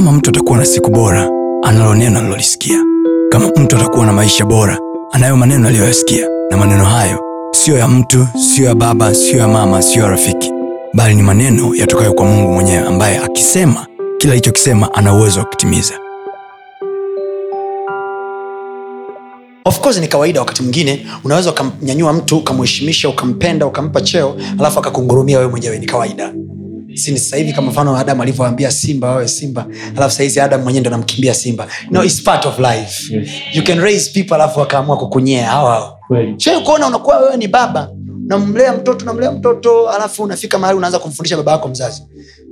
kama mtu atakuwa na siku bora analo neno alilolisikia kama mtu atakuwa na maisha bora anayo maneno aliyoyasikia. Na maneno hayo siyo ya mtu siyo ya baba siyo ya mama siyo ya rafiki. Bali ni maneno yatokayo kwa mungu mwenyewe ambaye akisema kila alichokisema ana uwezo wa kutimiza. Of course ni kawaida wakati mwingine unaweza ukamnyanyua mtu ukamheshimisha ukampenda ukampa cheo alafu akakungurumia wewe mwenyewe ni kawaida si ni sasa hivi kama mfano adam alivyoambia simba wawe simba alafu sahizi adam mwenyewe ndo namkimbia simba. No, it's part of life. Yes. you can raise people alafu wakaamua kukunyea hao hao. Kuona unakuwa wewe ni baba unamlea mtoto unamlea mtoto alafu unafika mahali unaanza kumfundisha baba yako mzazi.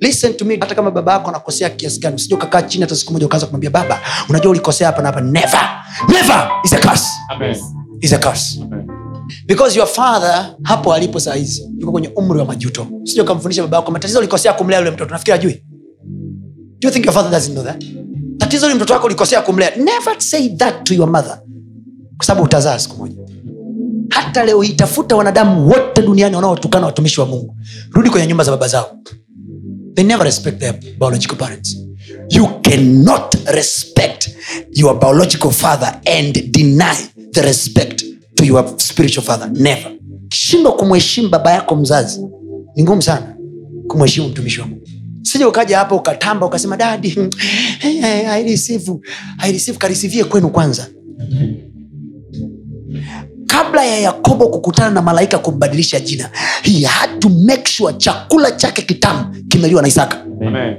Listen to me hata kama baba yako anakosea kiasi gani usije ukakaa chini hata siku moja ukaanza kumwambia baba unajua ulikosea hapa na hapa. Never. Never is a curse. Amen. is a curse. Amen. Because your father hapo alipo saa hizi yuko kwenye umri wa majuto. Sija ukamfundisha baba matatizo ulikosea kumlea yule mtoto. Nafikiri ajui do you think your father doesn't know that? Tatizo yule mtoto wako ulikosea kumlea. Never say that to your mother. Kwa sababu utazaa siku moja. Hata leo itafuta wanadamu wote duniani wanaotukana watumishi wa mungu. Rudi kwenye nyumba za baba zao. They never respect their biological parents. You cannot respect your biological father and deny the respect to your spiritual father. Never. Kishindwa kumheshimu baba yako mzazi ni ngumu sana kumheshimu mtumishi wa mungu sije ukaja hapa ukatamba ukasema dadi hmm, I receive, karisivie kwenu kwanza. Kabla ya yakobo kukutana na malaika kumbadilisha jina he had to make sure chakula chake kitamu kimeliwa na isaka. Amen.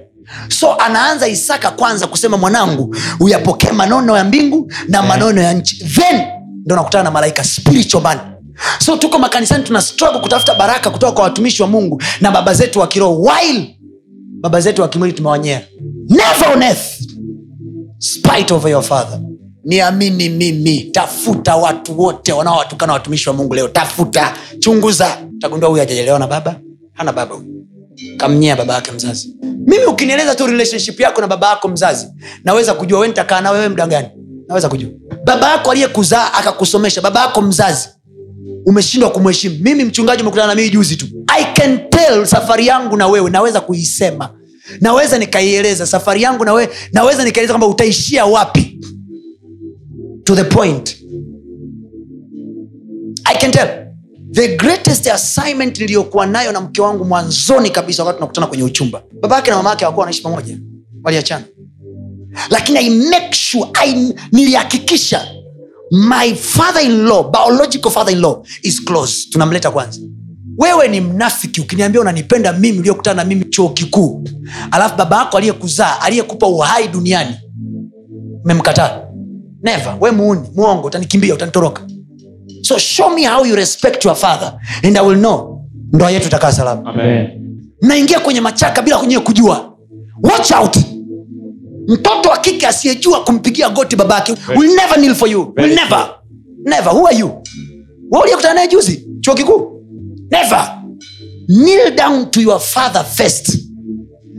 so anaanza isaka kwanza kusema mwanangu uyapokee manono ya mbingu na manono ya nchi. Then ndo nakutana na malaika spiritual man. So tuko makanisani tuna struggle kutafuta baraka kutoka kwa watumishi wa mungu na baba zetu wa kiroho. While baba zetu wa kimwili tumewanyea. Never on earth spite over your father. Niamini mimi tafuta watu wote wanaowatukana watumishi wa mungu leo. Tafuta chunguza. Tagundua huyu ajajelewa na baba hana baba huyu. Kamnyea baba yake mzazi. Mimi ukinieleza tu relationship yako na baba yako mzazi naweza kujua we nitakaa na wewe mda gani? Naweza kujua baba yako aliyekuzaa akakusomesha baba yako mzazi umeshindwa kumheshimu. Mimi mchungaji umekutana na mii juzi tu. I can tell safari yangu na wewe naweza kuisema. Naweza nikaieleza safari yangu na wewe naweza nikaeleza kwamba utaishia wapi. To the point. I can tell. The greatest assignment niliyokuwa nayo na mke wangu mwanzoni kabisa wakati tunakutana kwenye uchumba. Baba yake na mama yake hawakuwa wanaishi pamoja. Waliachana lakini i make sure I, nilihakikisha my father in law biological father in law is close. Tunamleta kwanza. Wewe ni mnafiki ukiniambia unanipenda mimi uliokutana na mimi chuo kikuu alafu baba yako aliyekuzaa aliyekupa uhai duniani memkataa neva we muuni muongo utanikimbia utanitoroka. So show me how you respect your father and i will know ndoa yetu itakaa salama. Naingia kwenye machaka bila kwenyewe kujua. Watch out mtoto wa kike asiyejua kumpigia goti babake will never kneel for you. will never. never. Who are you? Wewe uliyekutana naye juzi chuo kikuu? Never. Kneel down to your father first.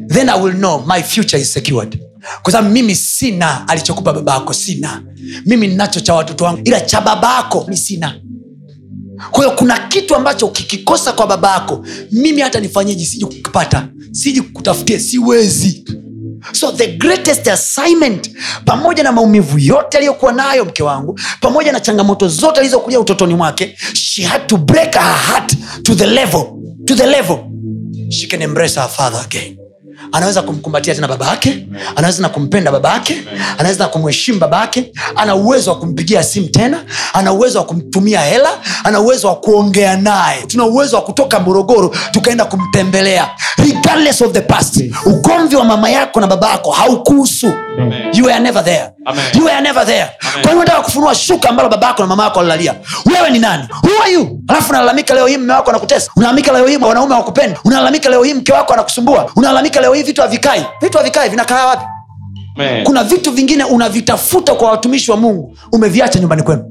Then i will know my future is secured. Kwa sababu mimi sina alichokupa baba yako sina. Mimi ninacho cha watoto wangu ila cha baba yako mi sina. Kwa hiyo kuna kitu ambacho ukikikosa kwa baba yako mimi hata nifanyeji siji kukipata siji kutafutia siwezi so the greatest assignment pamoja na maumivu yote aliyokuwa nayo mke wangu pamoja na changamoto zote alizokulia utotoni mwake she had to break her heart to the level to the level. She can embrace her father again anaweza kumkumbatia tena baba yake anaweza na kumpenda baba yake anaweza na kumheshimu baba yake ana uwezo wa kumpigia simu tena ana uwezo wa kumtumia hela ana uwezo wa kuongea naye. Tuna uwezo wa kutoka morogoro tukaenda kumtembelea. Regardless of the past ugomvi wa mama yako na baba yako haukuhusu. You are never there. You were never there. Kwa hiyo nataka kufunua shuka ambalo baba yako na mama yako alilalia wewe ni nani? Who are you? Alafu unalalamika leo hii mme wako anakutesa. Unalalamika leo hii wanaume wakupendi unalalamika leo hii mke wako anakusumbua. Unalalamika leo hii vitu havikai. Vitu havikai vinakaa wapi? Amen. kuna vitu vingine unavitafuta kwa watumishi wa mungu umeviacha nyumbani kwenu.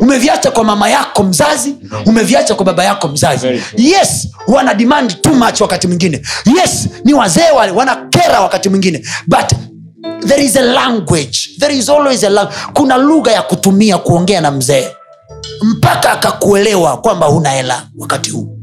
Umeviacha kwa mama yako mzazi umeviacha kwa baba yako mzazi. Yes wana demand too much wakati mwingine. Yes ni wazee wale wanakera wakati mwingine. But there is a language. There is always a language. kuna lugha ya kutumia kuongea na mzee. Mpaka akakuelewa kwamba huna hela wakati huu.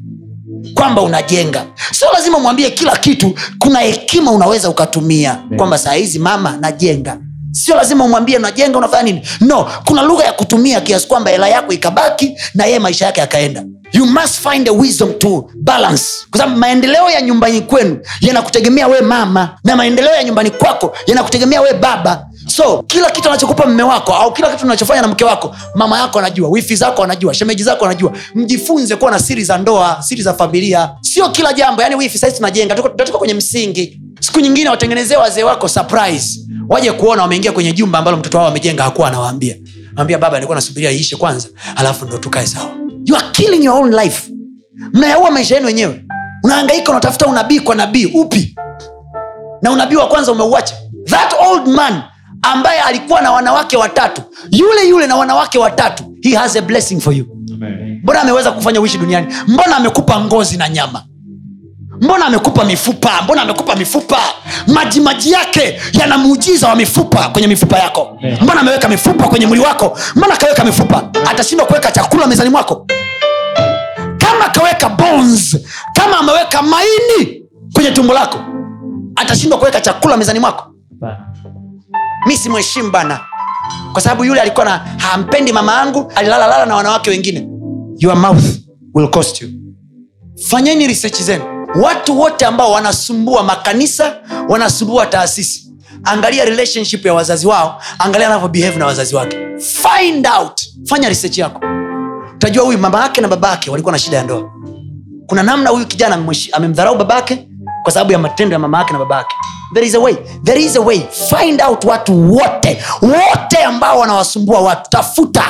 Kwamba unajenga. Sio lazima mwambie kila kitu kuna hekima unaweza ukatumia. Kwamba saa hizi mama najenga sio lazima umwambie unajenga unafanya nini? No. Kuna lugha ya kutumia kiasi kwamba hela yako ikabaki na yeye maisha yake yakaenda. You must find a wisdom to balance. Kwa sababu maendeleo ya nyumbani kwenu yanakutegemea we mama na maendeleo ya nyumbani kwako yanakutegemea we baba. So kila kitu anachokupa mme wako au kila kitu unachofanya na mke wako mama yako anajua wifi zako anajua shemeji zako anajua. Mjifunze kuwa na siri za ndoa siri za familia. Sio kila jambo yani wifi sahii tunajenga tuko kwenye msingi. Siku nyingine watengenezee wazee wako surprise waje kuona wameingia kwenye jumba ambalo mtoto wao amejenga hakuwa anawaambia. Ambia baba alikuwa nasubiria iishe kwanza alafu ndo tukae sawa. You are killing your own life. Mnayaua maisha yenu wenyewe. Unaangaika unatafuta unabii kwa nabii. Upi? Na unabii wa kwanza umeuacha. That old man ambaye alikuwa na wanawake watatu yule yule na wanawake watatu he has a blessing for you. Mbona ameweza kufanya uishi duniani? Mbona amekupa ngozi na nyama mbona amekupa mifupa? Mbona amekupa mifupa? Maji maji yake yana muujiza wa mifupa kwenye mifupa yako. Mbona ameweka mifupa kwenye mwili wako? Mbona akaweka mifupa? Atashindwa kuweka chakula mezani mwako. Kama akaweka bones kama ameweka maini kwenye tumbo lako atashindwa kuweka chakula mezani mwako. Mi simheshimu bana. Kwa sababu yule alikuwa na hampendi mama yangu alilalalala na wanawake wengine. Your mouth will cost you. Fanyeni research zenu watu wote ambao wanasumbua makanisa wanasumbua taasisi. Angalia relationship ya wazazi wao angalia anavyobehave na wazazi wake. Find out. Fanya research yako. Utajua huyu mama yake na baba yake walikuwa na shida ya ndoa. Kuna namna huyu kijana amemdharau baba yake kwa sababu ya matendo ya mama yake na baba yake. There is a way. There is a way. Find out watu wote wote ambao wanawasumbua watu. Tafuta.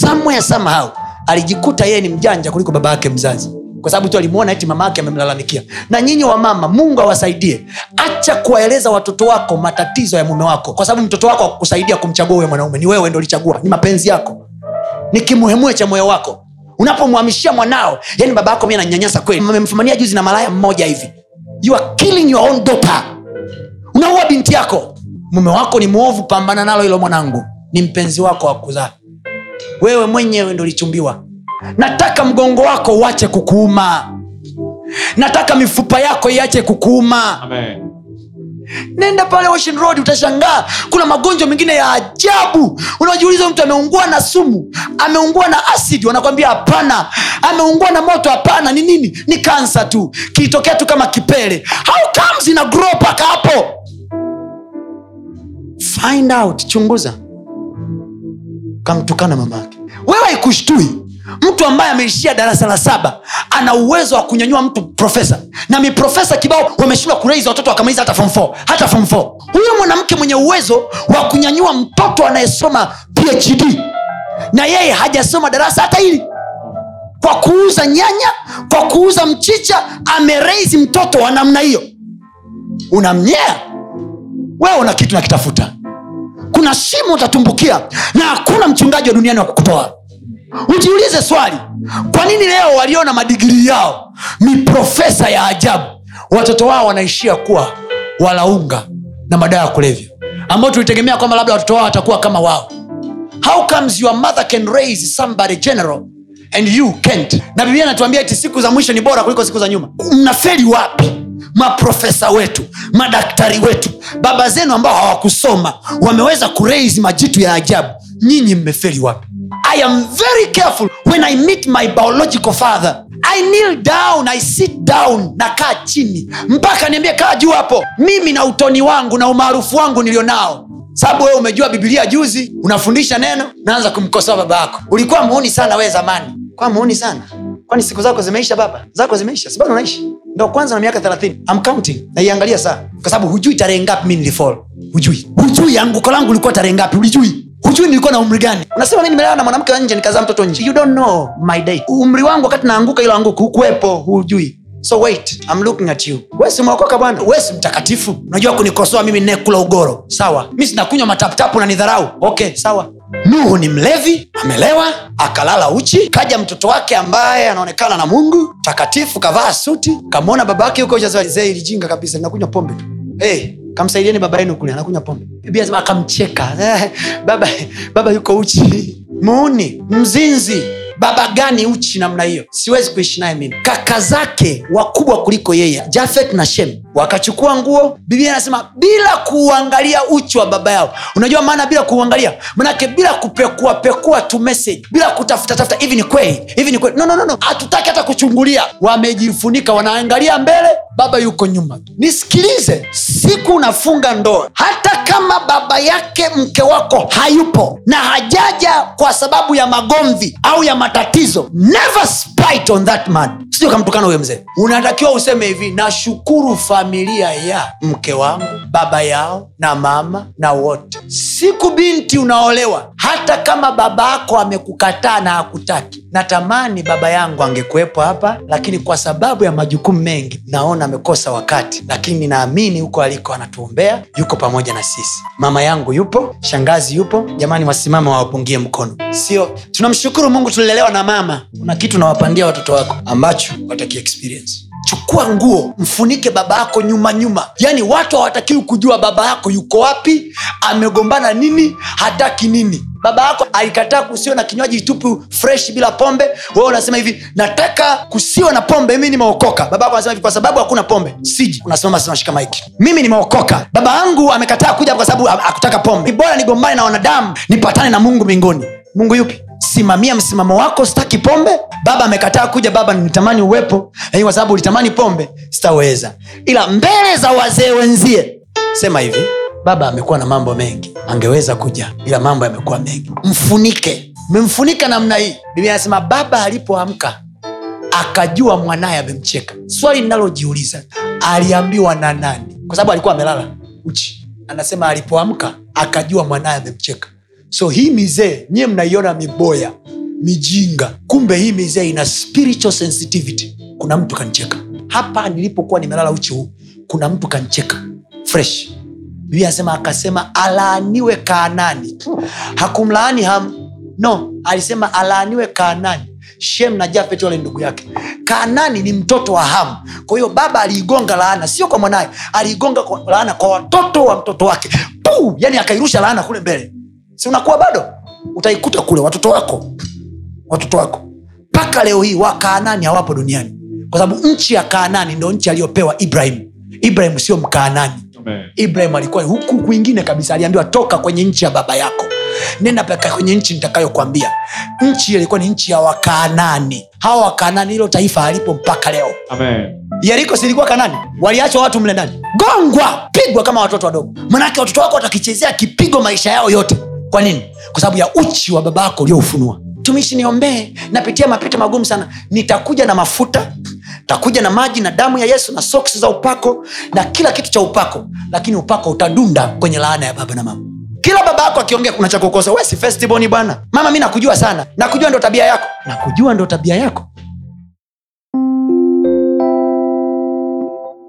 Somewhere somehow. Alijikuta yeye ni mjanja kuliko baba yake mzazi kwa sababu tu alimwona eti mama yake amemlalamikia. Na nyinyi wamama mungu awasaidie. Acha kuwaeleza watoto wako matatizo ya mume wako. Kwa sababu mtoto wako akusaidia kumchagua huyo mwanaume. Ni wewe ndo ulichagua. Ni mapenzi yako. Ni kimuhemue cha moyo wako. Unapomhamishia mwanao yani baba yako mi ananyanyasa kweli. Amemfumania juzi na malaya mmoja hivi. You are killing your own daughter. Unaua binti yako. Mume wako ni mwovu pambana nalo hilo mwanangu. Ni mpenzi wako wa kuzaa. Wewe mwenyewe ndo lichumbiwa nataka mgongo wako uache kukuuma. Nataka mifupa yako iache kukuuma. Amen. nenda pale ocean road utashangaa. Kuna magonjwa mengine ya ajabu. Unajiuliza mtu ameungua na sumu ameungua na asid wanakwambia hapana. Ameungua na moto hapana. Ni nini? Ni kansa tu. Kilitokea tu kama kipele. How comes ina grow mpaka hapo? Find out. Chunguza. Kamtukana mamake. Wewe haikushtui mtu ambaye ameishia darasa la saba ana uwezo wa kunyanyua mtu profesa na miprofesa kibao wameshindwa kureiza watoto wakamaliza hata form 4 hata form 4 huyo mwanamke mwenye uwezo wa kunyanyua mtoto anayesoma phd na yeye hajasoma darasa hata hili. Kwa kuuza nyanya kwa kuuza mchicha amereizi mtoto wa namna hiyo. Unamnyea? Wewe una kitu nakitafuta kuna shimo utatumbukia na hakuna mchungaji wa duniani wa kukutoa ujiulize swali kwa nini leo waliona madigirii yao ni profesa ya ajabu? Watoto wao wanaishia kuwa walaunga na madawa ya kulevya ambao tulitegemea kwamba labda watoto wao watakuwa kama wao. How comes your mother can raise somebody general and you can't? Na biblia anatuambia ti siku za mwisho ni bora kuliko siku za nyuma. Mnaferi wapi? Maprofesa wetu madaktari wetu baba zenu ambao hawakusoma wameweza kureisi majitu ya ajabu. Nyinyi mmeferi wapi i am very careful when i meet my biological father. I kneel down i sit down nakaa chini. Mpaka niambie kaa juu hapo. Mimi na utoni wangu na umaarufu wangu nilionao. Sababu wewe umejua bibilia juzi unafundisha neno naanza kumkosoa baba yako. Ulikuwa muuni sana wee zamani. Kwa muuni sana. Kwani siku zako zimeisha baba? Zako zimeisha. Sibado unaishi? Ndo kwanza na miaka thelathini. I'm naiangalia saa. Kwa sababu hujui tarehe ngapi mi nilifol hujui. Hujui. Anguko langu ulikuwa tarehe ngapi? Ulijui hujui nilikuwa na umri gani. Unasema mi nimelala na mwanamke wa nje nikazaa mtoto nje. You don't know my day. Umri wangu wakati naanguka ilo anguka hukuwepo hujui. So wait I'm looking at you. Wesi umeokoka bwana. Wesi mtakatifu. Unajua kunikosoa mimi ninayekula ugoro. Sawa. Mi sinakunywa mataputapu na nidharau. Okay sawa. Nuhu ni mlevi amelewa akalala uchi kaja mtoto wake ambaye anaonekana na mungu takatifu kavaa suti kamwona baba yake huko zee ilijinga kabisa linakunywa pombe. Tu hey, kamsaidieni baba yenu kule anakunywa pombe. Bibi anasema akamcheka. "Eh, baba baba yuko uchi. Muuni mzinzi. Baba gani uchi namna hiyo? Siwezi kuishi naye mimi. Kaka zake wakubwa kuliko yeye jafet na shem wakachukua nguo. Biblia anasema bila kuuangalia uchi wa baba yao. Unajua maana bila kuuangalia? Manake bila kupekuapekua tu message bila kutafuta tafuta hivi ni kweli? Hivi ni kweli? No, no, no, no. hatutaki hata kuchungulia. Wamejifunika wanaangalia mbele baba yuko nyuma nisikilize siku unafunga ndoa hata kama baba yake mke wako hayupo na hajaja kwa sababu ya magomvi au ya matatizo never spite on that man sio kamtukana huyo mzee. Unatakiwa useme hivi nashukuru familia ya mke wangu baba yao na mama na wote. Siku binti unaolewa hata kama baba yako amekukataa na hakutaki natamani baba yangu angekuwepo hapa lakini kwa sababu ya majukumu mengi naona amekosa wakati lakini naamini huko aliko anatuombea yuko pamoja na sisi. Mama yangu yupo shangazi yupo jamani wasimama wawapungie mkono. Sio tunamshukuru mungu tulilelewa na mama. Kuna kitu nawapandia watoto wako. Ambacho wataki experience. Chukua nguo mfunike baba yako nyuma nyuma. Yaani watu hawatakiwi kujua baba yako yuko wapi amegombana nini hataki nini. Baba yako alikataa kusio na kinywaji tupu fresh bila pombe. Wewe unasema hivi nataka kusio na pombe mimi nimeokoka. Baba yako anasema hivi kwa sababu hakuna pombe. Siji unasimama sinashika maiki mimi nimeokoka. Baba yangu amekataa kuja kwa sababu akutaka pombe. Bora nigombane na wanadamu nipatane na mungu mbinguni. Mungu yupi simamia msimamo wako sitaki pombe. Baba amekataa kuja baba nitamani uwepo. Lakini kwa sababu ulitamani pombe sitaweza. Ila mbele za wazee wenzie. Sema hivi baba amekuwa na mambo mengi. Angeweza kuja ila mambo yamekuwa mengi. Mfunike. Memfunika namna hii. Biblia anasema baba alipoamka akajua mwanaye amemcheka. Swali linalojiuliza aliambiwa na nani? Kwa sababu alikuwa amelala uchi. Anasema alipoamka akajua mwanaye amemcheka so hii mizee nyie mnaiona miboya mijinga kumbe hii mizee ina spiritual sensitivity. Kuna mtu kancheka hapa nilipokuwa nimelala uchi huu kuna mtu kancheka fresh. Biblia anasema akasema alaaniwe kaanani. Hakumlaani ham no alisema alaaniwe kaanani. Shem na jafet wale ndugu yake. Kanani ni mtoto wa hamu. Kwa hiyo baba aliigonga laana sio kwa mwanaye aliigonga laana kwa watoto wa mtoto wake. Puu! yani akairusha laana kule mbele si unakuwa bado utaikuta kule watoto wako. Watoto wako. Mpaka leo hii wakaanani hawapo duniani. Kwa sababu nchi ya kaanani ndo nchi aliyopewa ibrahim. Ibrahim sio mkaanani. Ibrahim alikuwa huku kwingine kabisa. Aliambiwa toka kwenye nchi ya baba yako. Nenda peka kwenye nchi nitakayokwambia nchi ilikuwa ni nchi ya wakaanani. Hawa wakaanani hilo taifa halipo mpaka leo. Amen. yeriko silikuwa kanani waliachwa watu mle ndani. Gongwa! Pigwa kama watoto wadogo. Manake watoto wako watakichezea kipigo maisha yao yote kwa nini? Kwa sababu ya uchi wa baba yako ulioufunua tumishi niombee. Napitia mapito magumu sana. Nitakuja na mafuta takuja na maji na damu ya yesu na soksi za upako na kila kitu cha upako lakini upako utadunda kwenye laana ya baba na mama. Kila baba yako akiongea kuna cha kukosa. We festiboni bwana. Mama mi nakujua sana. Nakujua ndo tabia yako. Nakujua ndo tabia yako